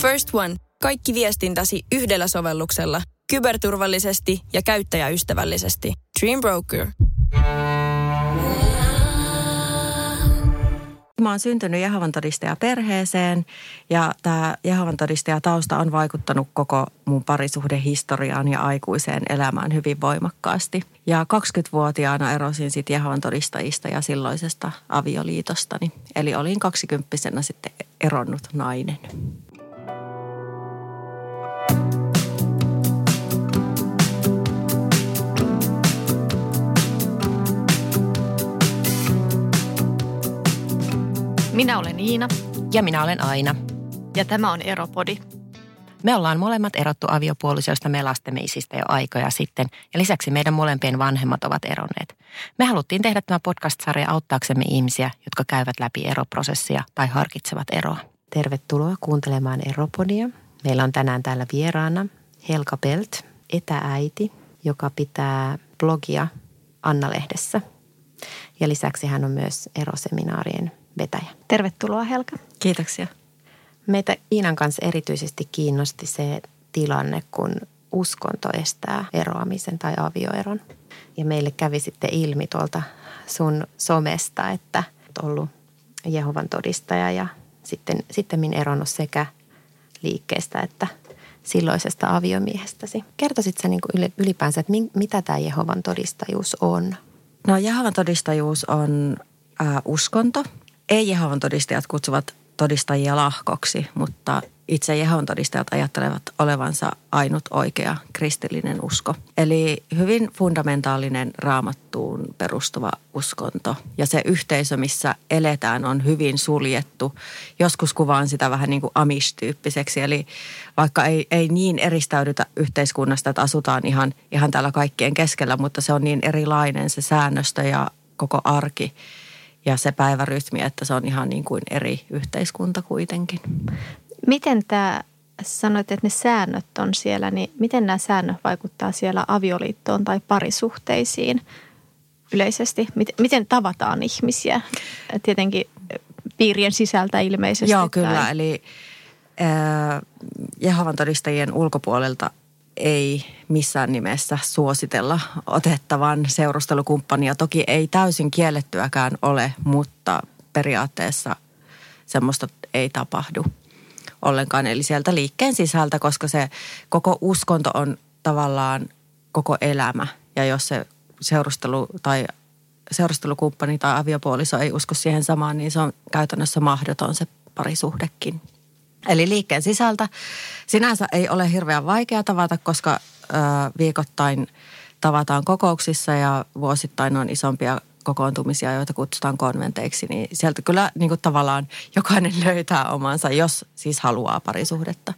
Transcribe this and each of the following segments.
First One. Kaikki viestintäsi yhdellä sovelluksella. Kyberturvallisesti ja käyttäjäystävällisesti. Dream Broker. Mä oon syntynyt Jehovan todistaja perheeseen ja tämä Jehovan todistaja tausta on vaikuttanut koko mun parisuhdehistoriaan ja aikuiseen elämään hyvin voimakkaasti. Ja 20-vuotiaana erosin sitten Jehovan todistajista ja silloisesta avioliitostani. Eli olin kaksikymppisenä sitten eronnut nainen. Minä olen Iina. Ja minä olen Aina. Ja tämä on Eropodi. Me ollaan molemmat erottu aviopuolisoista me lastemme isistä jo aikoja sitten, ja lisäksi meidän molempien vanhemmat ovat eronneet. Me haluttiin tehdä tämä podcast-sarja auttaaksemme ihmisiä, jotka käyvät läpi eroprosessia tai harkitsevat eroa. Tervetuloa kuuntelemaan Eropodia. Meillä on tänään täällä vieraana Helka Pelt, etääiti, joka pitää blogia Anna-lehdessä. Ja lisäksi hän on myös eroseminaarien vetäjä. Tervetuloa Helka. Kiitoksia. Meitä Iinan kanssa erityisesti kiinnosti se tilanne, kun uskonto estää eroamisen tai avioeron. Ja meille kävi sitten ilmi tuolta sun somesta, että olet ollut Jehovan todistaja ja sitten, sitten eronnut sekä liikkeestä että silloisesta aviomiehestäsi. Kertoisit sä niin ylipäänsä, että mitä tämä Jehovan todistajuus on? No Jehovan todistajuus on äh, uskonto – ei Jehovan todistajat kutsuvat todistajia lahkoksi, mutta itse Jehovan todistajat ajattelevat olevansa ainut oikea kristillinen usko. Eli hyvin fundamentaalinen raamattuun perustuva uskonto. Ja se yhteisö, missä eletään, on hyvin suljettu. Joskus kuvaan sitä vähän niin kuin amish-tyyppiseksi. Eli vaikka ei, ei niin eristäydytä yhteiskunnasta, että asutaan ihan, ihan täällä kaikkien keskellä, mutta se on niin erilainen se säännöstö ja koko arki – ja se päivärytmi, että se on ihan niin kuin eri yhteiskunta kuitenkin. Miten tämä, sanoit, että ne säännöt on siellä, niin miten nämä säännöt vaikuttaa siellä avioliittoon tai parisuhteisiin yleisesti? Miten, miten tavataan ihmisiä? Tietenkin piirien sisältä ilmeisesti. Joo, kyllä. Tai... Eli Jehovan todistajien ulkopuolelta ei missään nimessä suositella otettavan seurustelukumppania. Toki ei täysin kiellettyäkään ole, mutta periaatteessa semmoista ei tapahdu ollenkaan. Eli sieltä liikkeen sisältä, koska se koko uskonto on tavallaan koko elämä. Ja jos se seurustelu tai seurustelukumppani tai aviopuoliso ei usko siihen samaan, niin se on käytännössä mahdoton se parisuhdekin. Eli liikkeen sisältä sinänsä ei ole hirveän vaikea tavata, koska ö, viikoittain tavataan kokouksissa ja vuosittain on isompia kokoontumisia, joita kutsutaan konventeiksi, niin sieltä kyllä niin kuin tavallaan jokainen löytää omansa, jos siis haluaa parisuhdetta.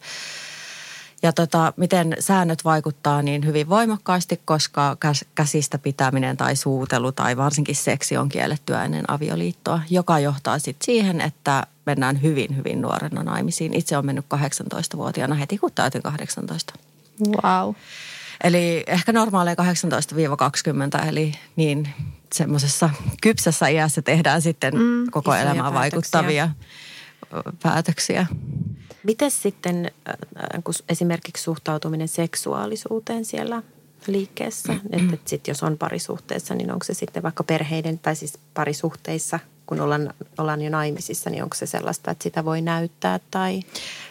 Ja tota, miten säännöt vaikuttaa niin hyvin voimakkaasti, koska käsistä pitäminen tai suutelu tai varsinkin seksi on kiellettyä ennen avioliittoa, joka johtaa sitten siihen, että mennään hyvin, hyvin nuorena naimisiin. Itse olen mennyt 18-vuotiaana heti, kun täytin 18. Wow. Eli ehkä normaaleja 18-20, eli niin semmoisessa kypsässä iässä tehdään sitten mm, koko elämään vaikuttavia päätöksiä. Miten sitten kun esimerkiksi suhtautuminen seksuaalisuuteen siellä liikkeessä? Että et sit jos on parisuhteessa, niin onko se sitten vaikka perheiden tai siis parisuhteissa – kun ollaan, ollaan jo naimisissa, niin onko se sellaista, että sitä voi näyttää tai?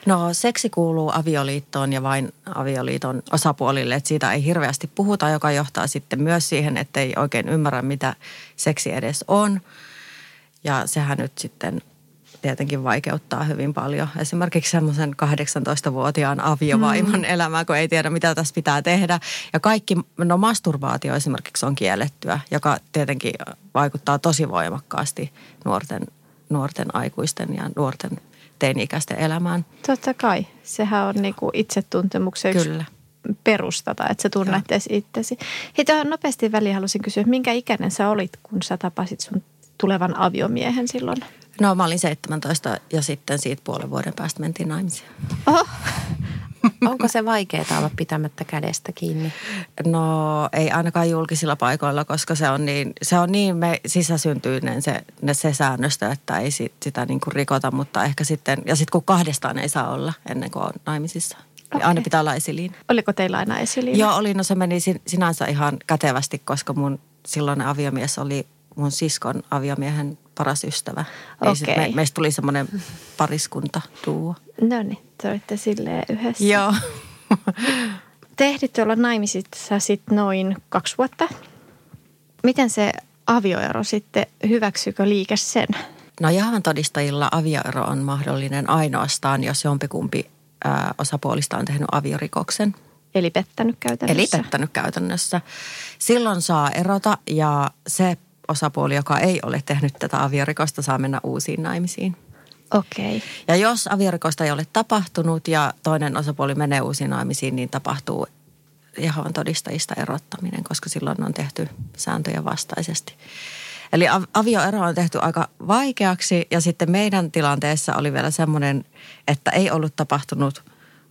No seksi kuuluu avioliittoon ja vain avioliiton osapuolille, että siitä ei hirveästi puhuta, joka johtaa sitten myös siihen, että ei oikein ymmärrä, mitä seksi edes on. Ja sehän nyt sitten tietenkin vaikeuttaa hyvin paljon. Esimerkiksi semmoisen 18-vuotiaan aviovaimon mm. elämää, kun ei tiedä, mitä tässä pitää tehdä. Ja kaikki, no masturbaatio esimerkiksi on kiellettyä, joka tietenkin vaikuttaa tosi voimakkaasti nuorten, nuorten aikuisten ja nuorten teini-ikäisten elämään. Totta kai. Sehän on niinku itsetuntemuksen yksi Kyllä. perustata, että sä tunnet edes itsesi. Hei, tähän nopeasti väliin haluaisin kysyä, minkä ikäinen sä olit, kun sä tapasit sun tulevan aviomiehen silloin? No mä olin 17 ja sitten siitä puolen vuoden päästä mentiin naimisiin. Oho. Onko se vaikeaa olla pitämättä kädestä kiinni? No ei ainakaan julkisilla paikoilla, koska se on niin, se on niin me sisäsyntyinen se, se säännöstö, että ei sit, sitä niin kuin rikota, mutta ehkä sitten, ja sitten kun kahdestaan ei saa olla ennen kuin on naimisissa. Okay. Aina pitää olla esiliin. Oliko teillä aina esiliin? Joo, oli. No se meni sinänsä ihan kätevästi, koska mun silloinen aviomies oli mun siskon aviomiehen paras ystävä. Okay. Sit, me, meistä tuli semmoinen pariskunta duo. No niin, te olitte silleen yhdessä. Joo. te ehditte olla naimisissa sitten noin kaksi vuotta. Miten se avioero sitten, hyväksykö liike sen? No Jahan todistajilla avioero on mahdollinen ainoastaan, jos jompikumpi ää, osapuolista on tehnyt aviorikoksen. Eli pettänyt käytännössä. Eli pettänyt käytännössä. Silloin saa erota ja se osapuoli, joka ei ole tehnyt tätä aviorikosta, saa mennä uusiin naimisiin. Okei. Okay. Ja jos aviorikosta ei ole tapahtunut ja toinen osapuoli menee uusiin naimisiin, niin tapahtuu Jehovan todistajista erottaminen, koska silloin on tehty sääntöjä vastaisesti. Eli avioero on tehty aika vaikeaksi ja sitten meidän tilanteessa oli vielä semmoinen, että ei ollut tapahtunut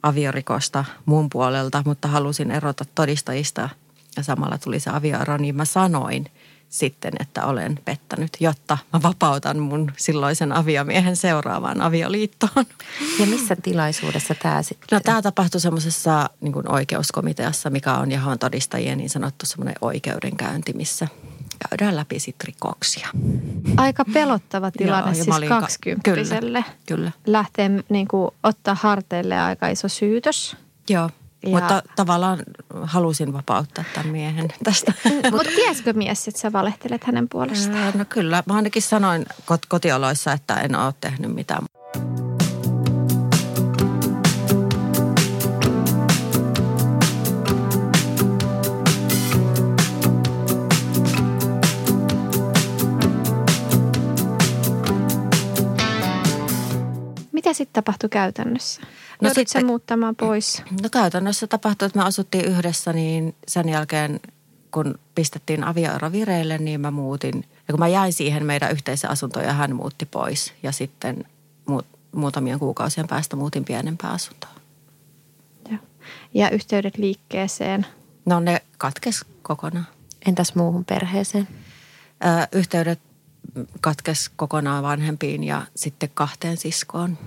aviorikosta mun puolelta, mutta halusin erota todistajista ja samalla tuli se avioero, niin mä sanoin – sitten, että olen pettänyt, jotta mä vapautan mun silloisen aviomiehen seuraavaan avioliittoon. Ja missä tilaisuudessa tämä sitten? No tämä tapahtui semmoisessa niin oikeuskomiteassa, mikä on Jehovan todistajien niin sanottu semmoinen oikeudenkäynti, missä käydään läpi sit rikoksia. Aika pelottava tilanne Joo, siis kaksikymppiselle. Kyllä, kyllä. Lähtee niin kuin, ottaa harteille aika iso syytös. Joo. Ja... Mutta tavallaan halusin vapauttaa tämän miehen tästä. Mutta tiesikö mies, että sä valehtelet hänen puolestaan? No kyllä. Mä ainakin sanoin kot- kotioloissa, että en ole tehnyt mitään. Mitä sitten tapahtui käytännössä? No sitten, muuttamaan pois? No käytännössä tapahtui, että me asuttiin yhdessä, niin sen jälkeen kun pistettiin avioero vireille, niin mä muutin. Ja kun mä jäin siihen meidän yhteiseen asuntoon ja hän muutti pois. Ja sitten muut, muutamien kuukausien päästä muutin pienempään asuntoon. Ja, ja yhteydet liikkeeseen? No ne katkes kokonaan. Entäs muuhun perheeseen? Ö, yhteydet katkes kokonaan vanhempiin ja sitten kahteen siskoon.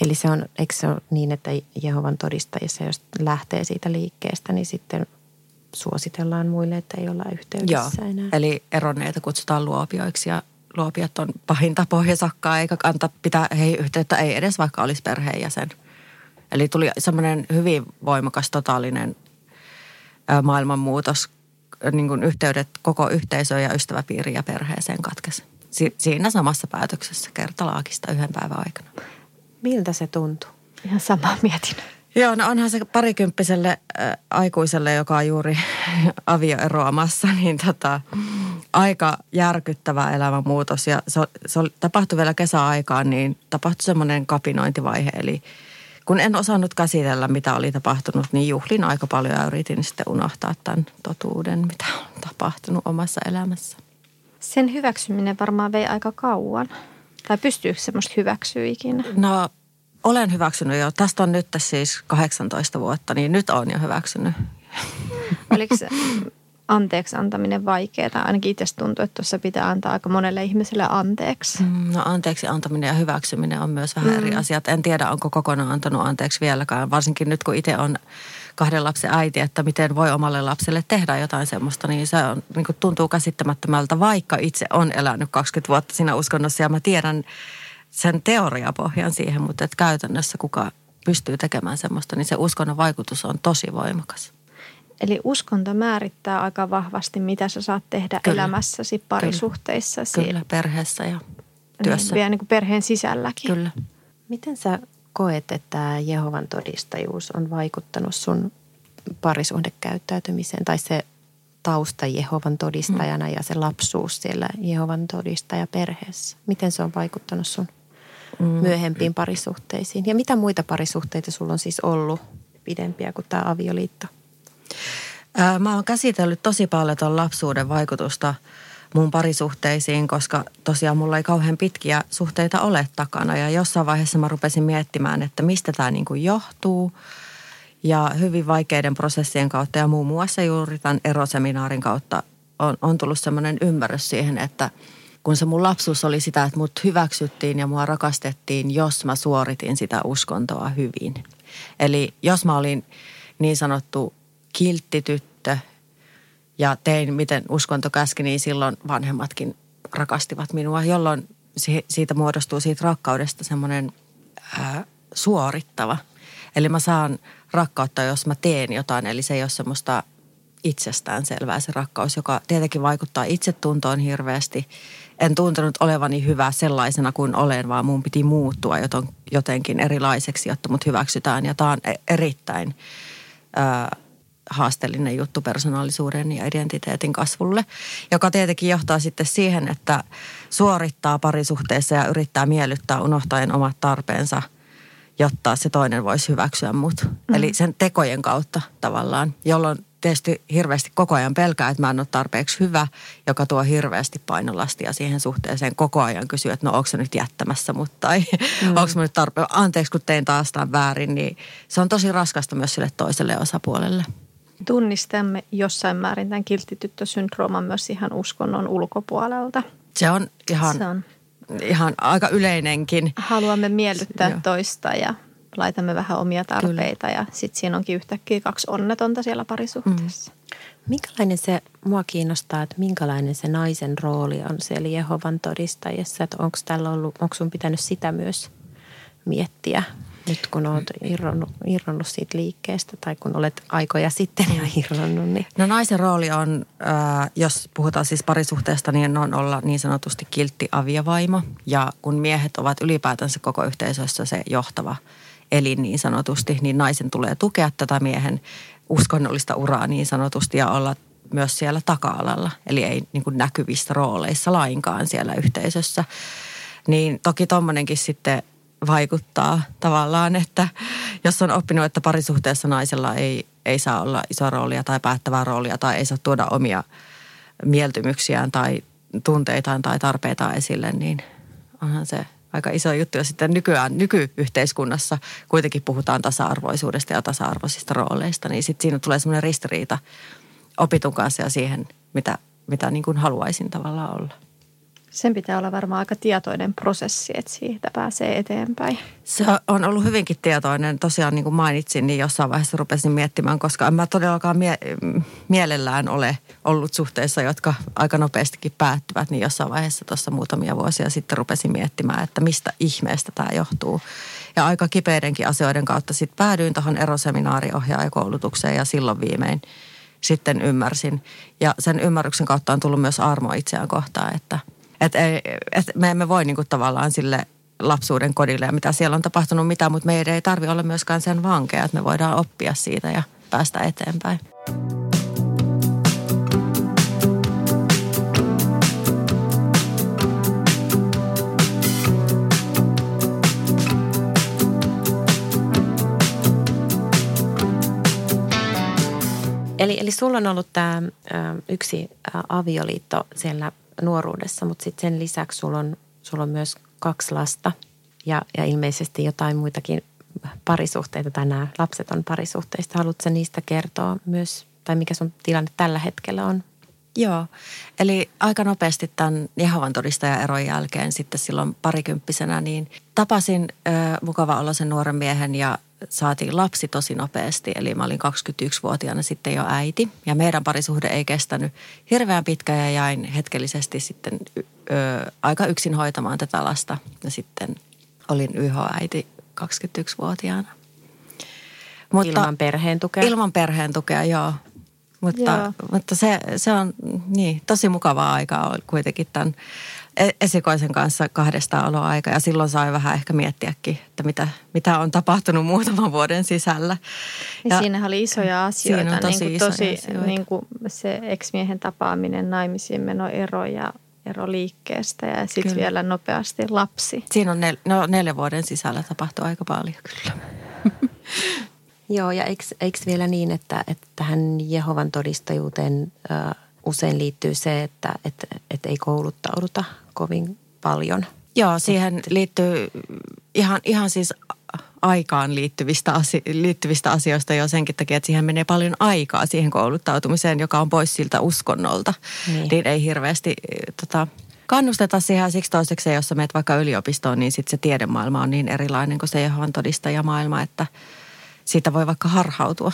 Eli se on, eikö se ole niin, että Jehovan todistajissa, jos lähtee siitä liikkeestä, niin sitten suositellaan muille, että ei olla yhteydessä Joo, enää. eli eronneita kutsutaan luopioiksi ja luopiot on pahinta pohjasakkaa, eikä kanta pitää hei yhteyttä, ei edes vaikka olisi perheenjäsen. Eli tuli semmoinen hyvin voimakas, totaalinen maailmanmuutos, niin kuin yhteydet koko yhteisöön ja ystäväpiiriin ja perheeseen katkesi. Si- siinä samassa päätöksessä kertalaakista yhden päivän aikana. Miltä se tuntuu? Ihan sama mietin. Joo, no onhan se parikymppiselle äh, aikuiselle, joka on juuri avioeroamassa, niin tota, aika järkyttävä elämänmuutos. Ja se, se tapahtui vielä kesäaikaan, niin tapahtui semmoinen kapinointivaihe. Eli kun en osannut käsitellä, mitä oli tapahtunut, niin juhlin aika paljon ja yritin sitten unohtaa tämän totuuden, mitä on tapahtunut omassa elämässä. Sen hyväksyminen varmaan vei aika kauan. Tai pystyykö semmoista hyväksyä ikinä? No olen hyväksynyt jo. Tästä on nyt siis 18 vuotta, niin nyt olen jo hyväksynyt. Oliko se anteeksi antaminen vaikeaa? Ainakin itse tuntuu, että tuossa pitää antaa aika monelle ihmiselle anteeksi. Mm, no anteeksi antaminen ja hyväksyminen on myös vähän mm. eri asiat. En tiedä, onko kokonaan antanut anteeksi vieläkään. Varsinkin nyt, kun itse on kahden lapsen äiti, että miten voi omalle lapselle tehdä jotain semmoista, niin se on, niin kuin tuntuu käsittämättömältä, vaikka itse on elänyt 20 vuotta siinä uskonnossa ja mä tiedän sen teoriapohjan siihen, mutta että käytännössä kuka pystyy tekemään semmoista, niin se uskonnon vaikutus on tosi voimakas. Eli uskonto määrittää aika vahvasti, mitä sä saat tehdä Kyllä. elämässäsi, parisuhteissasi. Kyllä. Kyllä, perheessä ja työssä. Niin, vielä niin kuin perheen sisälläkin. Kyllä. Miten sä koet, että Jehovan todistajuus on vaikuttanut sun parisuhdekäyttäytymiseen tai se tausta Jehovan todistajana ja se lapsuus siellä Jehovan todistajaperheessä? Miten se on vaikuttanut sun mm. myöhempiin parisuhteisiin? Ja mitä muita parisuhteita sulla on siis ollut pidempiä kuin tämä avioliitto? Mä oon käsitellyt tosi paljon tuon lapsuuden vaikutusta mun parisuhteisiin, koska tosiaan mulla ei kauhean pitkiä suhteita ole takana. Ja jossain vaiheessa mä rupesin miettimään, että mistä tämä niin kuin johtuu. Ja hyvin vaikeiden prosessien kautta ja muun muassa juuri tämän eroseminaarin kautta on, on tullut semmoinen ymmärrys siihen, että kun se mun lapsuus oli sitä, että mut hyväksyttiin ja mua rakastettiin, jos mä suoritin sitä uskontoa hyvin. Eli jos mä olin niin sanottu kilttityttö ja tein, miten uskonto käski, niin silloin vanhemmatkin rakastivat minua, jolloin siitä muodostuu siitä rakkaudesta semmoinen suorittava. Eli mä saan rakkautta, jos mä teen jotain, eli se ei ole semmoista itsestään selvää se rakkaus, joka tietenkin vaikuttaa itsetuntoon hirveästi. En tuntenut olevani hyvä sellaisena kuin olen, vaan mun piti muuttua jotenkin erilaiseksi, jotta mut hyväksytään. Ja tämä on e-, erittäin haasteellinen juttu persoonallisuuden ja identiteetin kasvulle, joka tietenkin johtaa sitten siihen, että suorittaa parisuhteessa ja yrittää miellyttää unohtaen omat tarpeensa, jotta se toinen voisi hyväksyä mut. Mm. Eli sen tekojen kautta tavallaan, jolloin tietysti hirveästi koko ajan pelkää, että mä en ole tarpeeksi hyvä, joka tuo hirveästi painolastia siihen suhteeseen. Koko ajan kysyy, että no onko se nyt jättämässä mut tai mm. onko mä nyt tarpeen, anteeksi kun tein taas tämän väärin, niin se on tosi raskasta myös sille toiselle osapuolelle. Tunnistamme jossain määrin tämän kilttityttösyndrooman myös ihan uskonnon ulkopuolelta. Se on ihan, se on. ihan aika yleinenkin. Haluamme miellyttää Joo. toista ja laitamme vähän omia tarpeita Kyllä. ja sitten siinä onkin yhtäkkiä kaksi onnetonta siellä parisuhteessa. Mm. Minkälainen se, mua kiinnostaa, että minkälainen se naisen rooli on siellä Jehovan todistajassa, että onko tällä ollut, onko sun pitänyt sitä myös miettiä nyt kun olet irronnut, irronnut siitä liikkeestä tai kun olet aikoja sitten jo irronnut? Niin. No naisen rooli on, äh, jos puhutaan siis parisuhteesta, niin on olla niin sanotusti kiltti aviavaimo. Ja kun miehet ovat ylipäätänsä koko yhteisössä se johtava elin niin sanotusti, niin naisen tulee tukea tätä miehen uskonnollista uraa niin sanotusti ja olla myös siellä taka-alalla. Eli ei niin näkyvissä rooleissa lainkaan siellä yhteisössä. Niin toki tuommoinenkin sitten vaikuttaa tavallaan, että jos on oppinut, että parisuhteessa naisella ei, ei saa olla iso roolia tai päättävää roolia tai ei saa tuoda omia mieltymyksiään tai tunteitaan tai tarpeitaan esille, niin onhan se aika iso juttu. Ja sitten nykyään, nykyyhteiskunnassa kuitenkin puhutaan tasa-arvoisuudesta ja tasa-arvoisista rooleista, niin sitten siinä tulee semmoinen ristiriita opitun kanssa ja siihen, mitä, mitä niin kuin haluaisin tavallaan olla. Sen pitää olla varmaan aika tietoinen prosessi, että siitä pääsee eteenpäin. Se on ollut hyvinkin tietoinen. Tosiaan niin kuin mainitsin, niin jossain vaiheessa rupesin miettimään, koska en mä todellakaan mie- mielellään ole ollut suhteissa, jotka aika nopeastikin päättyvät. Niin jossain vaiheessa tuossa muutamia vuosia sitten rupesin miettimään, että mistä ihmeestä tämä johtuu. Ja aika kipeidenkin asioiden kautta sitten päädyin tuohon eroseminaariohjaajakoulutukseen ja silloin viimein sitten ymmärsin. Ja sen ymmärryksen kautta on tullut myös armo itseään kohtaan, että – että et me emme voi niinku tavallaan sille lapsuuden kodille ja mitä siellä on tapahtunut mitä, mutta meidän ei tarvi olla myöskään sen vankeja, että me voidaan oppia siitä ja päästä eteenpäin. Eli, eli sulla on ollut tämä yksi avioliitto siellä nuoruudessa, mutta sitten sen lisäksi sulla on, sulla on myös kaksi lasta ja, ja ilmeisesti jotain muitakin parisuhteita tai nämä lapset on parisuhteista. Haluatko niistä kertoa myös, tai mikä sun tilanne tällä hetkellä on? Joo, eli aika nopeasti tämän Jehovan todistajaeron jälkeen sitten silloin parikymppisenä, niin tapasin ö, mukava olla sen nuoren miehen ja saatiin lapsi tosi nopeasti. Eli mä olin 21-vuotiaana sitten jo äiti ja meidän parisuhde ei kestänyt hirveän pitkään ja jäin hetkellisesti sitten ö, aika yksin hoitamaan tätä lasta. Ja sitten olin YH-äiti 21-vuotiaana. Mutta, ilman perheen tukea? Ilman perheen tukea, joo. Mutta, joo. mutta se, se on niin, tosi mukavaa aikaa kuitenkin tämän esikoisen kanssa kahdesta oloaika ja silloin sai vähän ehkä miettiäkin, että mitä, mitä on tapahtunut muutaman vuoden sisällä. Ja, ja siinä oli isoja asioita, siinä on tosi, niin kuin tosi asioita. Niin kuin se ex-miehen tapaaminen, naimisiin meno, ero ja ero liikkeestä ja sitten vielä nopeasti lapsi. Siinä on nel, no, neljän vuoden sisällä tapahtuu aika paljon kyllä. Joo, ja eikö, eikö vielä niin, että, että tähän Jehovan todistajuuteen äh, usein liittyy se, että, että, että ei kouluttauduta kovin paljon. Joo, siihen liittyy ihan, ihan siis aikaan liittyvistä, asi- liittyvistä asioista jo senkin takia, että siihen menee paljon aikaa siihen kouluttautumiseen, joka on pois siltä uskonnolta. Niin, niin ei hirveästi tota, kannusteta siihen. Siksi toiseksi, jos sä menet vaikka yliopistoon, niin sitten se tiedemaailma on niin erilainen kuin se Jehovan todistajamaailma, että siitä voi vaikka harhautua.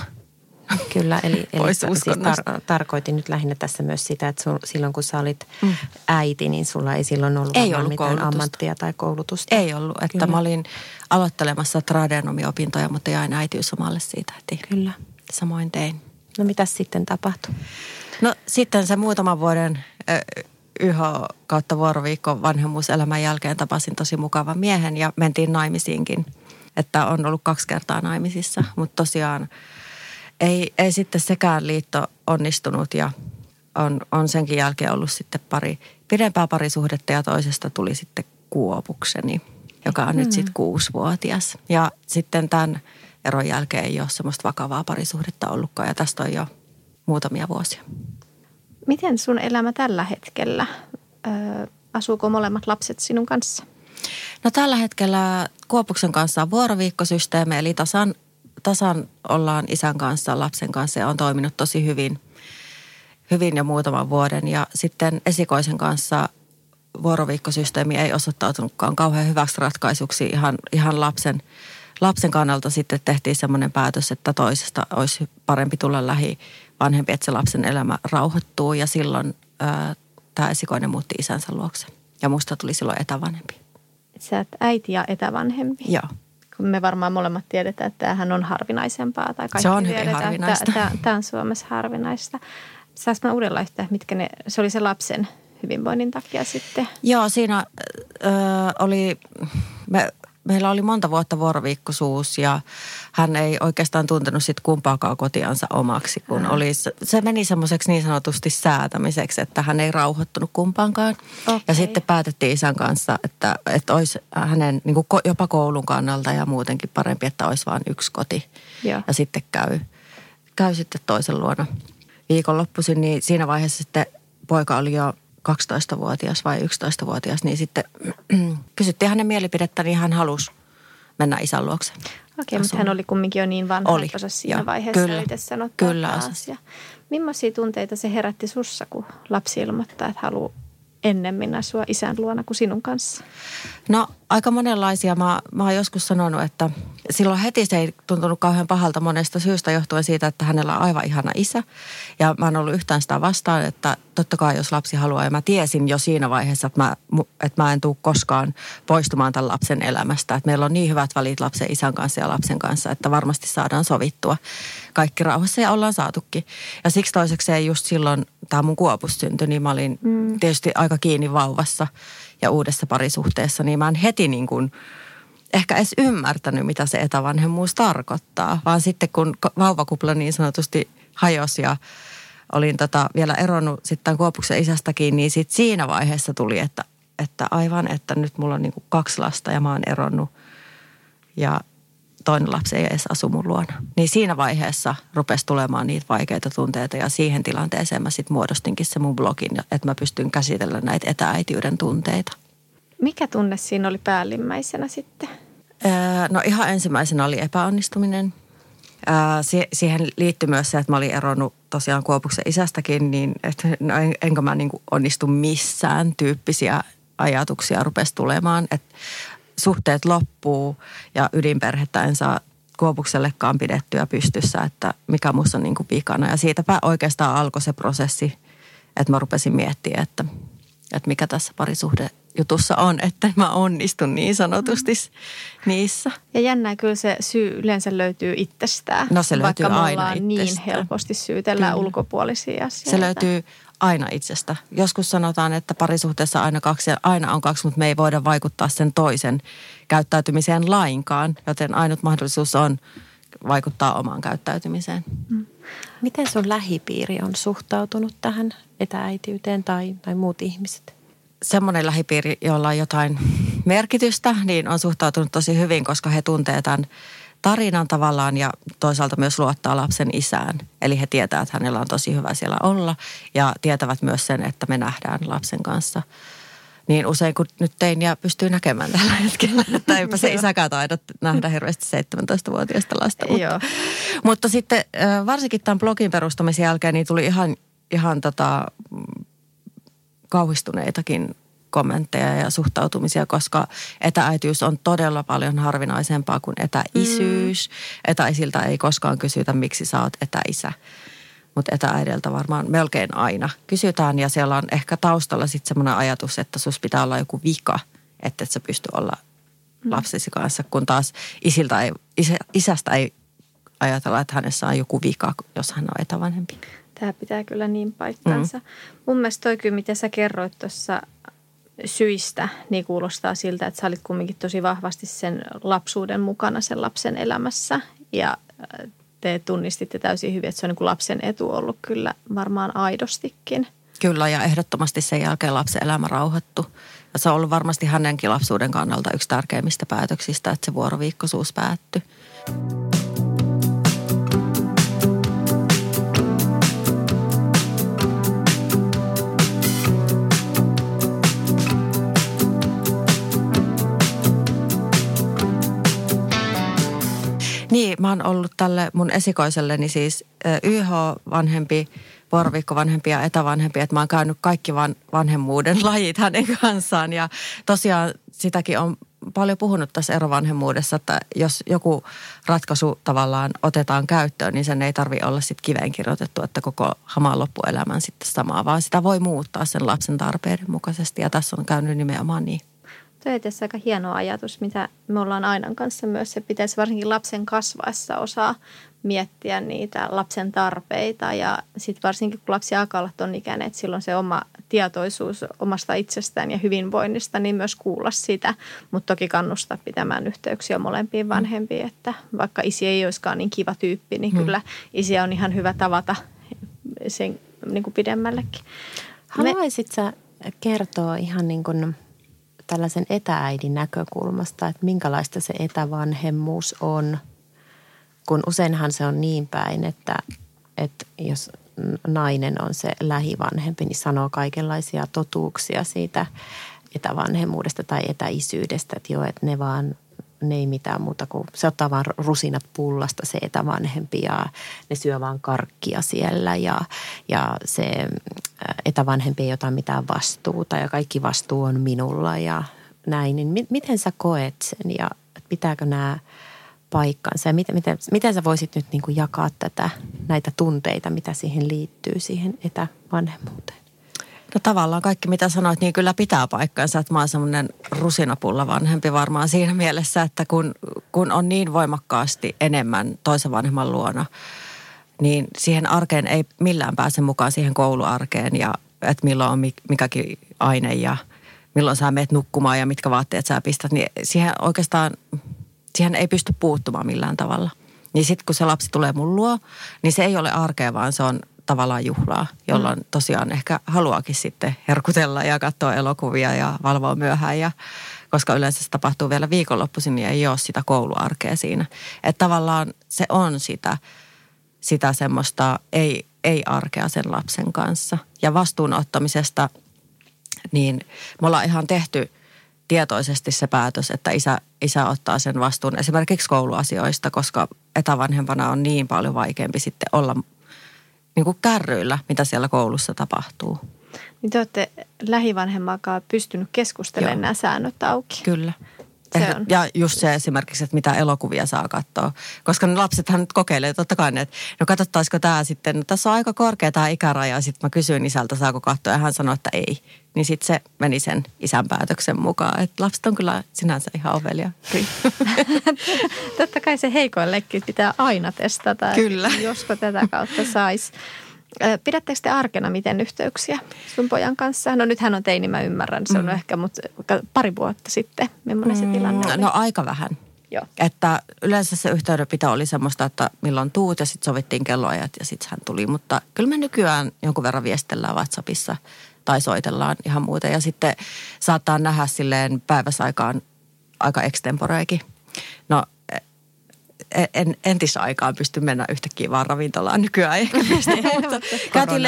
Kyllä, eli, eli siis tar- tarkoitin nyt lähinnä tässä myös sitä, että sun, silloin kun sä olit mm. äiti, niin sulla ei silloin ollut, ei ollut mitään koulutusta. ammattia tai koulutusta. Ei ollut, että Kyllä. mä olin aloittelemassa tradenomiopintoja, mutta jäin äitiysomalle siitä heti. Kyllä. Samoin tein. No mitä sitten tapahtui? No sitten se muutaman vuoden yhä kautta vuoroviikko vanhemmuuselämän jälkeen tapasin tosi mukavan miehen ja mentiin naimisiinkin. Että on ollut kaksi kertaa naimisissa, mutta tosiaan ei, ei sitten sekään liitto onnistunut ja on, on senkin jälkeen ollut sitten pari pidempää parisuhdetta ja toisesta tuli sitten kuopukseni, joka on mm. nyt sitten kuusivuotias. Ja sitten tämän eron jälkeen ei ole semmoista vakavaa parisuhdetta ollutkaan ja tästä on jo muutamia vuosia. Miten sun elämä tällä hetkellä? Ö, asuuko molemmat lapset sinun kanssa? No tällä hetkellä Kuopuksen kanssa on vuoroviikkosysteemi, eli tasan, tasan ollaan isän kanssa, lapsen kanssa ja on toiminut tosi hyvin, hyvin jo muutaman vuoden. Ja sitten esikoisen kanssa vuoroviikkosysteemi ei osoittautunutkaan kauhean hyväksi ratkaisuksi ihan, ihan lapsen, lapsen kannalta sitten tehtiin semmoinen päätös, että toisesta olisi parempi tulla lähi vanhempi, että se lapsen elämä rauhoittuu ja silloin tämä esikoinen muutti isänsä luokse. Ja musta tuli silloin etävanhempi. Sä oot äiti ja etävanhempi. Joo. Me varmaan molemmat tiedetään, että tämähän on harvinaisempaa. Tai kaikki se on hyvin tiedetään, harvinaista. Tämä on Suomessa harvinaista. Saanko mä uudenlaista, mitkä ne, se oli se lapsen hyvinvoinnin takia sitten? Joo, siinä ö, oli, me meillä oli monta vuotta vuoroviikkoisuus ja hän ei oikeastaan tuntenut sit kumpaakaan kotiansa omaksi, kun oli, se meni semmoiseksi niin sanotusti säätämiseksi, että hän ei rauhoittunut kumpaankaan. Okay. Ja sitten päätettiin isän kanssa, että, että olisi hänen niin kuin jopa koulun kannalta ja muutenkin parempi, että olisi vain yksi koti. Ja, ja sitten käy, käy sitten toisen luona viikonloppuisin, niin siinä vaiheessa sitten poika oli jo 12-vuotias vai 11-vuotias, niin sitten kysyttiin hänen mielipidettä, niin hän halusi mennä isän luokse. Okei, mutta hän oli kumminkin jo niin vanha, oli, että siinä jo, vaiheessa kyllä, itse sanottaa kyllä taas. Ja millaisia tunteita se herätti sussa, kun lapsi ilmoittaa, että haluaa ennemmin asua isän luona kuin sinun kanssa? No aika monenlaisia. Mä, mä oon joskus sanonut, että silloin heti se ei tuntunut kauhean pahalta monesta syystä johtuen siitä, että hänellä on aivan ihana isä. Ja mä oon ollut yhtään sitä vastaan, että totta kai jos lapsi haluaa, ja mä tiesin jo siinä vaiheessa, että mä, että mä en tule koskaan poistumaan tämän lapsen elämästä. Että meillä on niin hyvät välit lapsen isän kanssa ja lapsen kanssa, että varmasti saadaan sovittua kaikki rauhassa ja ollaan saatukin. Ja siksi toiseksi ei just silloin tämä mun kuopus syntyi, niin mä olin mm. tietysti aika kiinni vauvassa ja uudessa parisuhteessa, niin mä en heti niin kuin ehkä edes ymmärtänyt, mitä se etävanhemmuus tarkoittaa. Vaan sitten kun vauvakupla niin sanotusti hajosi ja olin tota vielä eronnut sitten Kuopuksen isästäkin, niin sitten siinä vaiheessa tuli, että, että aivan, että nyt mulla on niin kuin kaksi lasta ja mä oon eronnut. Ja toinen lapsi ei edes asu mun luona. Niin siinä vaiheessa rupesi tulemaan niitä vaikeita tunteita ja siihen tilanteeseen mä sitten muodostinkin se mun blogin, että mä pystyn käsitellä näitä etääitiyden tunteita. Mikä tunne siinä oli päällimmäisenä sitten? Öö, no ihan ensimmäisenä oli epäonnistuminen. Öö, siihen liittyi myös se, että mä olin eronnut tosiaan Kuopuksen isästäkin, niin että no en, enkö mä niin onnistu missään tyyppisiä ajatuksia rupesi tulemaan. Että suhteet loppuu ja ydinperhettä en saa Kuopuksellekaan pidettyä pystyssä, että mikä musta on niin kuin vikana. Ja siitäpä oikeastaan alkoi se prosessi, että mä rupesin miettimään, että, että mikä tässä parisuhde jutussa on, että mä onnistun niin sanotusti niissä. Ja jännää kyllä se syy yleensä löytyy itsestään. No se löytyy vaikka aina itsestään. niin helposti syytellään kyllä. ulkopuolisia asioita. Se löytyy aina itsestä. Joskus sanotaan, että parisuhteessa aina kaksi ja aina on kaksi, mutta me ei voida vaikuttaa sen toisen käyttäytymiseen lainkaan. Joten ainut mahdollisuus on vaikuttaa omaan käyttäytymiseen. Mm. Miten sun lähipiiri on suhtautunut tähän etääitiyteen tai, tai muut ihmiset? Semmoinen lähipiiri, jolla on jotain merkitystä, niin on suhtautunut tosi hyvin, koska he tuntevat tämän tarinan tavallaan ja toisaalta myös luottaa lapsen isään. Eli he tietävät, että hänellä on tosi hyvä siellä olla ja tietävät myös sen, että me nähdään lapsen kanssa niin usein kun nyt teiniä pystyy näkemään tällä hetkellä, että eipä se isäkään taida nähdä hirveästi 17-vuotiaista lasta. Mutta, Joo. mutta sitten varsinkin tämän blogin perustamisen jälkeen niin tuli ihan, ihan tota, mm, kauhistuneitakin kommentteja ja suhtautumisia, koska etääitiys on todella paljon harvinaisempaa kuin etäisyys. Mm. Etäisiltä ei koskaan kysytä, miksi sä oot etäisä. Mutta etääideltä varmaan melkein aina kysytään ja siellä on ehkä taustalla sitten semmoinen ajatus, että sus pitää olla joku vika, että et sä pysty olla lapsesi kanssa, kun taas isiltä ei, isä, isästä ei ajatella, että hänessä on joku vika, jos hän on etävanhempi. Tämä pitää kyllä niin paikkansa. Mm. Mun mielestä toi kyllä, mitä sä kerroit tuossa syistä, niin kuulostaa siltä, että sä olit kumminkin tosi vahvasti sen lapsuuden mukana sen lapsen elämässä. Ja äh, te tunnistitte täysin hyvin, että se on niin kuin lapsen etu ollut kyllä varmaan aidostikin. Kyllä, ja ehdottomasti sen jälkeen lapsen elämä rauhoittu. Ja se on ollut varmasti hänenkin lapsuuden kannalta yksi tärkeimmistä päätöksistä, että se vuoroviikkoisuus päättyi. Niin, mä oon ollut tälle mun esikoiselleni siis YH-vanhempi, vuoroviikkovanhempi ja etävanhempi, että mä oon käynyt kaikki van, vanhemmuuden lajit hänen kanssaan. Ja tosiaan sitäkin on paljon puhunut tässä erovanhemmuudessa, että jos joku ratkaisu tavallaan otetaan käyttöön, niin sen ei tarvi olla sitten kiveen kirjoitettu, että koko hamaan loppuelämän sitten samaa, vaan sitä voi muuttaa sen lapsen tarpeiden mukaisesti. Ja tässä on käynyt nimenomaan niin. Tuo on aika hieno ajatus, mitä me ollaan Ainan kanssa myös. Se pitäisi varsinkin lapsen kasvaessa osaa miettiä niitä lapsen tarpeita ja sitten varsinkin kun lapsi alkaa olla ton ikäinen, että silloin se oma tietoisuus omasta itsestään ja hyvinvoinnista, niin myös kuulla sitä, mutta toki kannustaa pitämään yhteyksiä molempiin vanhempiin, että vaikka isi ei olisikaan niin kiva tyyppi, niin Mm. kyllä isiä on ihan hyvä tavata sen niin kuin pidemmällekin. Haluaisit sä kertoa ihan niin kuin tällaisen etääidin näkökulmasta, että minkälaista se etävanhemmuus on, kun useinhan se on niin päin, että, että jos nainen on se lähivanhempi, niin sanoo kaikenlaisia totuuksia siitä etävanhemmuudesta tai etäisyydestä, että joo, että ne vaan ne ei mitään muuta kuin, se ottaa vaan rusinat pullasta se etävanhempi ja ne syö vaan karkkia siellä ja, ja se äh, etävanhempi ei ota mitään vastuuta ja kaikki vastuu on minulla ja näin. Niin mi- miten sä koet sen ja pitääkö nämä paikkansa ja miten, miten, miten sä voisit nyt niin kuin jakaa tätä, näitä tunteita, mitä siihen liittyy, siihen etävanhemmuuteen? No tavallaan kaikki mitä sanoit, niin kyllä pitää paikkansa, että mä oon semmoinen rusinapulla vanhempi varmaan siinä mielessä, että kun, kun on niin voimakkaasti enemmän toisen vanhemman luona, niin siihen arkeen ei millään pääse mukaan siihen kouluarkeen ja että milloin on mik- mikäkin aine ja milloin sä meet nukkumaan ja mitkä vaatteet sä pistät, niin siihen oikeastaan, siihen ei pysty puuttumaan millään tavalla. Niin sitten kun se lapsi tulee mun luo, niin se ei ole arkea, vaan se on tavallaan juhlaa, jolloin tosiaan ehkä haluakin sitten herkutella ja katsoa elokuvia ja valvoa myöhään. Ja, koska yleensä se tapahtuu vielä viikonloppuisin, niin ei ole sitä kouluarkea siinä. Että tavallaan se on sitä, sitä semmoista ei, ei arkea sen lapsen kanssa. Ja vastuun ottamisesta, niin me ollaan ihan tehty tietoisesti se päätös, että isä, isä ottaa sen vastuun esimerkiksi kouluasioista, koska etävanhempana on niin paljon vaikeampi sitten olla niin kuin kärryillä, mitä siellä koulussa tapahtuu. Niin te olette lähivanhemmakaan pystynyt keskustelemaan Joo. nämä säännöt auki. Kyllä. Se Eh, on. Ja just se esimerkiksi, että mitä elokuvia saa katsoa. Koska ne lapsethan nyt kokeilee totta kai, ne, että no katsottaisiko tämä sitten, no tässä on aika korkea tämä ikäraja. Sitten mä kysyin isältä, saako katsoa ja hän sanoi, että ei. Niin sitten se meni sen isän päätöksen mukaan. Että lapset on kyllä sinänsä ihan ovelia. Totta kai se heikoillekin pitää aina testata, Kyllä. josko tätä kautta saisi. Pidättekö te arkena miten yhteyksiä sun pojan kanssa? No nyt hän on teini, mä ymmärrän. Se on mm. ehkä, mutta pari vuotta sitten, millainen se tilanne oli? No aika vähän. Joo. Että yleensä se yhteydenpito oli semmoista, että milloin tuut ja sitten sovittiin kelloajat ja sitten hän tuli. Mutta kyllä me nykyään jonkun verran viestellään WhatsAppissa tai soitellaan ihan muuten. Ja sitten saattaa nähdä silleen päiväsaikaan aika extemporeekin. No en, entisaikaan pysty mennä yhtäkkiä vaan ravintolaan nykyään ei ehkä pysty, mutta käytiin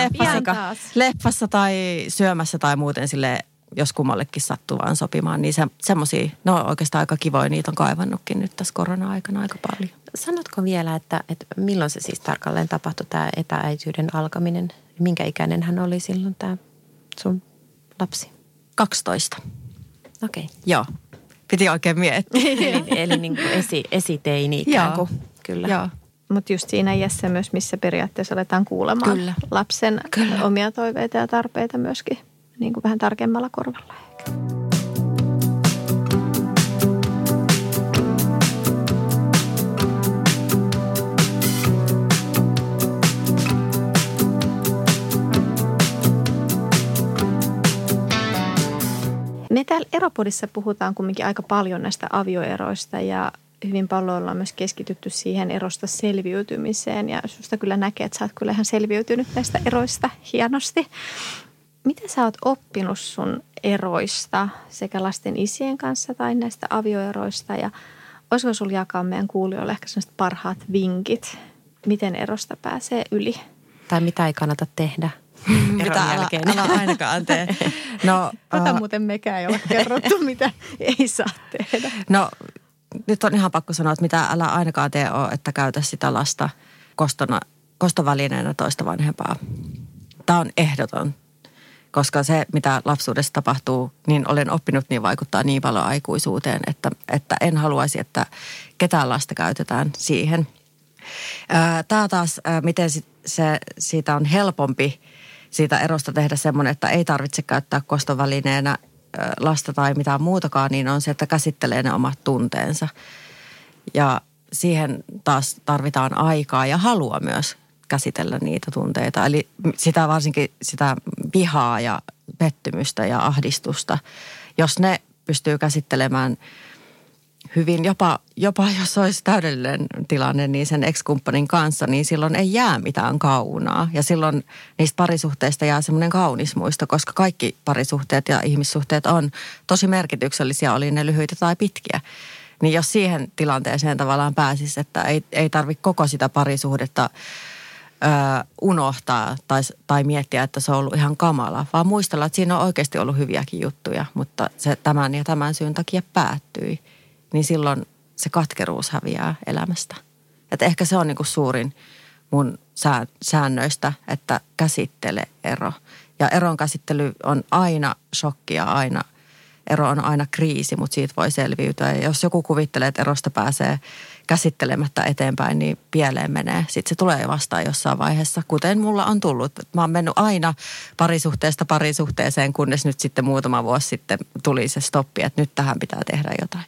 taas. leffassa tai syömässä tai muuten sille jos kummallekin sattuu vaan sopimaan. Niin se, semmoisia, no oikeastaan aika kivoja, niitä on kaivannutkin nyt tässä korona-aikana aika paljon. Sanotko vielä, että, että milloin se siis tarkalleen tapahtui tämä etääityyden alkaminen? Minkä ikäinen hän oli silloin tämä sun lapsi? 12. Okei. Okay. Joo. Piti oikein miettiä. eli eli niin kuin esi, esiteini ikään kuin. Kyllä. Joo. Mutta just siinä iässä myös, missä periaatteessa aletaan kuulemaan Kyllä. lapsen Kyllä. omia toiveita ja tarpeita myöskin niin kuin vähän tarkemmalla korvalla ehkä. Me täällä Eropodissa puhutaan kumminkin aika paljon näistä avioeroista ja hyvin paljon ollaan myös keskitytty siihen erosta selviytymiseen ja susta kyllä näkee, että sä oot kyllä ihan selviytynyt näistä eroista hienosti. Mitä sä oot oppinut sun eroista sekä lasten isien kanssa tai näistä avioeroista ja olisiko sulla jakaa meidän kuulijoille ehkä parhaat vinkit, miten erosta pääsee yli? Tai mitä ei kannata tehdä Mitä älä, jälkeen. älä ainakaan tee. No, Tätä äh, muuten mekään ei ole kerrottu, mitä ei saa tehdä. no nyt on ihan pakko sanoa, että mitä älä ainakaan tee ole, että käytä sitä lasta kostona, kostovälineenä toista vanhempaa. Tämä on ehdoton, koska se, mitä lapsuudessa tapahtuu, niin olen oppinut, niin vaikuttaa niin paljon aikuisuuteen, että, että en haluaisi, että ketään lasta käytetään siihen. Tämä taas, ää, miten se, siitä on helpompi siitä erosta tehdä semmoinen, että ei tarvitse käyttää kostovälineenä lasta tai mitään muutakaan, niin on se, että käsittelee ne omat tunteensa. Ja siihen taas tarvitaan aikaa ja halua myös käsitellä niitä tunteita. Eli sitä varsinkin sitä vihaa ja pettymystä ja ahdistusta. Jos ne pystyy käsittelemään hyvin, jopa, jopa jos olisi täydellinen tilanne niin sen ex-kumppanin kanssa, niin silloin ei jää mitään kaunaa. Ja silloin niistä parisuhteista jää semmoinen kaunis muisto, koska kaikki parisuhteet ja ihmissuhteet on tosi merkityksellisiä, oli ne lyhyitä tai pitkiä. Niin jos siihen tilanteeseen tavallaan pääsisi, että ei, ei tarvitse koko sitä parisuhdetta ö, unohtaa tai, tai miettiä, että se on ollut ihan kamala, vaan muistella, että siinä on oikeasti ollut hyviäkin juttuja, mutta se tämän ja tämän syyn takia päättyi, niin silloin se katkeruus häviää elämästä. Et ehkä se on niinku suurin mun sää, säännöistä, että käsittele ero. Ja eron käsittely on aina shokki ja aina, ero on aina kriisi, mutta siitä voi selviytyä. Ja jos joku kuvittelee, että erosta pääsee käsittelemättä eteenpäin, niin pieleen menee. Sitten se tulee vastaan jossain vaiheessa, kuten mulla on tullut. Mä oon mennyt aina parisuhteesta parisuhteeseen, kunnes nyt sitten muutama vuosi sitten tuli se stoppi, että nyt tähän pitää tehdä jotain.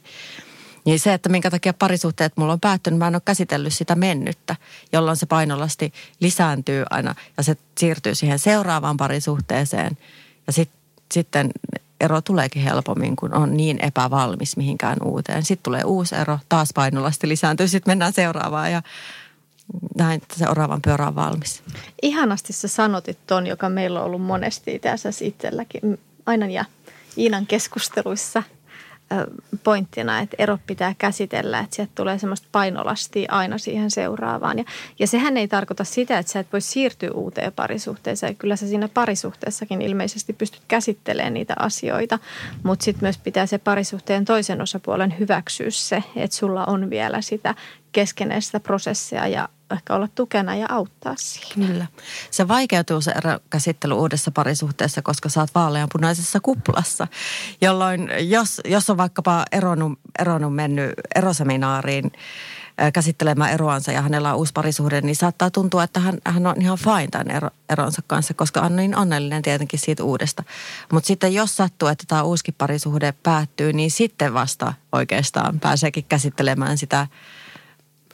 Niin se, että minkä takia parisuhteet mulla on päättynyt, mä en ole käsitellyt sitä mennyttä, jolloin se painolasti lisääntyy aina ja se siirtyy siihen seuraavaan parisuhteeseen. Ja sit, sitten ero tuleekin helpommin, kun on niin epävalmis mihinkään uuteen. Sitten tulee uusi ero, taas painolasti lisääntyy, sitten mennään seuraavaan ja näin että seuraavan pyörä on valmis. Ihanasti sä sanotit ton, joka meillä on ollut monesti asiassa itselläkin, aina ja Iinan keskusteluissa pointtina, että ero pitää käsitellä, että sieltä tulee semmoista painolastia aina siihen seuraavaan. Ja, ja sehän ei tarkoita sitä, että sä et voi siirtyä uuteen parisuhteeseen. Kyllä sä siinä parisuhteessakin ilmeisesti pystyt käsittelemään niitä asioita, mutta sitten myös pitää se parisuhteen toisen osapuolen hyväksyä se, että sulla on vielä sitä keskeneistä prosessia ja ehkä olla tukena ja auttaa siihen. Kyllä. Se vaikeutuu se käsittely uudessa parisuhteessa, koska sä oot vaaleanpunaisessa kuplassa, jolloin jos, jos on vaikkapa eronnut, eronnut mennyt eroseminaariin ö, käsittelemään eroansa ja hänellä on uusi parisuhde, niin saattaa tuntua, että hän, hän on ihan fine tämän ero, eronsa kanssa, koska on niin onnellinen tietenkin siitä uudesta. Mutta sitten jos sattuu, että tämä uusikin parisuhde päättyy, niin sitten vasta oikeastaan pääseekin käsittelemään sitä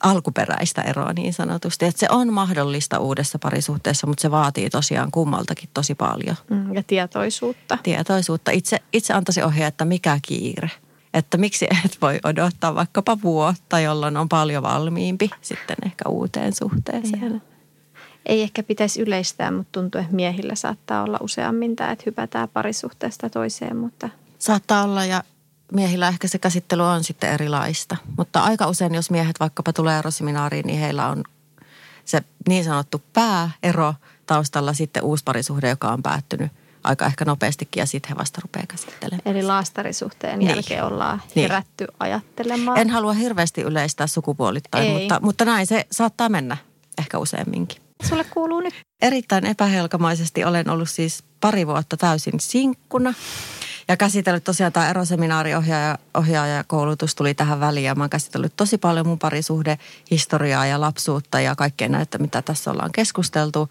alkuperäistä eroa niin sanotusti. Että se on mahdollista uudessa parisuhteessa, mutta se vaatii tosiaan kummaltakin tosi paljon Mm, Ja tietoisuutta. tietoisuutta. Itse, itse antaisin ohjea, että mikä kiire. Että miksi et voi odottaa vaikkapa vuotta, jolloin on paljon valmiimpi sitten ehkä uuteen suhteeseen. Ei ehkä pitäisi yleistää, mutta tuntuu, että miehillä saattaa olla useammin tämä, että hypätään parisuhteesta toiseen, mutta Saattaa olla ja miehillä ehkä se käsittely on sitten erilaista. Mutta aika usein, jos miehet vaikkapa tulee eroseminaariin, niin heillä on se niin sanottu pääero taustalla sitten uusi parisuhde, joka on päättynyt aika ehkä nopeastikin ja sitten he vasta rupeaa käsittelemään. Eli laastarisuhteen Niin. jälkeen ollaan Niin. herätty ajattelemaan. En halua hirveästi yleistää sukupuolittain, Ei. mutta, mutta näin se saattaa mennä ehkä useamminkin. Sulle kuuluu nyt Erittäin epähelkamaisesti olen ollut siis pari vuotta täysin sinkkuna. Ja käsitellyt tosiaan tämä eroseminaariohjaaja ohjaaja koulutus tuli tähän väliin ja mä oon käsitellyt tosi paljon mun parisuhdehistoriaa ja lapsuutta ja kaikkea näitä, mitä tässä ollaan keskusteltu.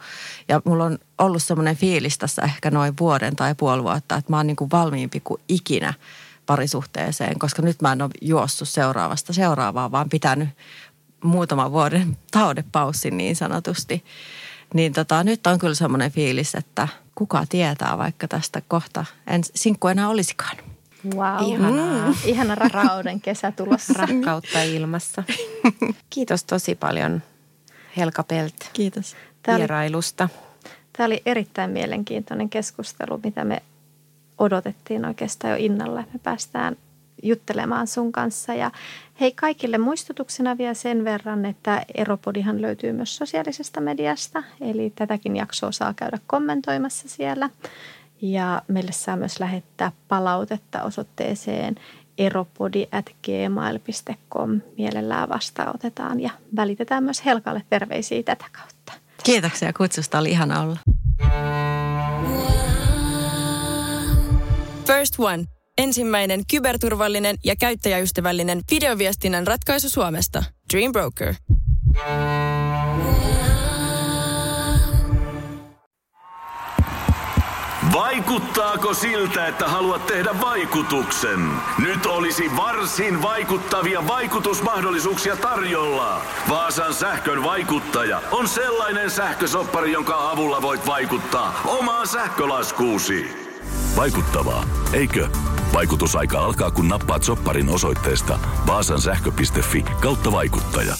Ja mulla on ollut semmoinen fiilis tässä ehkä noin vuoden tai puoli vuotta, että mä oon niin kuin valmiimpi kuin ikinä parisuhteeseen, koska nyt mä en ole juossut seuraavasta seuraavaan, vaan pitänyt muutaman vuoden taudepaussin niin sanotusti. Niin tota, nyt on kyllä semmoinen fiilis, että kuka tietää vaikka tästä kohta en sinkku enää olisikaan. wow. Ihanaa. ihana rakkauden kesä tulossa. Rakkautta ilmassa. Kiitos tosi paljon Helka Pelt Kiitos. Tämä oli, vierailusta. tämä oli erittäin mielenkiintoinen keskustelu, mitä me odotettiin oikeastaan jo innalla. Me päästään juttelemaan sun kanssa. Ja hei kaikille muistutuksena vielä sen verran, että Eropodihan löytyy myös sosiaalisesta mediasta. Eli tätäkin jaksoa saa käydä kommentoimassa siellä. Ja meille saa myös lähettää palautetta osoitteeseen eropodi at gmail.com. Mielellään vastaanotetaan ja välitetään myös Helkalle terveisiä tätä kautta. Kiitoksia kutsusta, oli ihana olla. First One. Ensimmäinen kyberturvallinen ja käyttäjäystävällinen videoviestinnän ratkaisu Suomesta. Dream Broker. Vaikuttaako siltä, että haluat tehdä vaikutuksen? Nyt olisi varsin vaikuttavia vaikutusmahdollisuuksia tarjolla. Vaasan sähkön vaikuttaja on sellainen sähkösoppari, jonka avulla voit vaikuttaa omaan sähkölaskuusi. Vaikuttavaa, eikö? Vaikutusaika alkaa kun nappaat sopparin osoitteesta vaasansähkö.fi kautta vaikuttaja.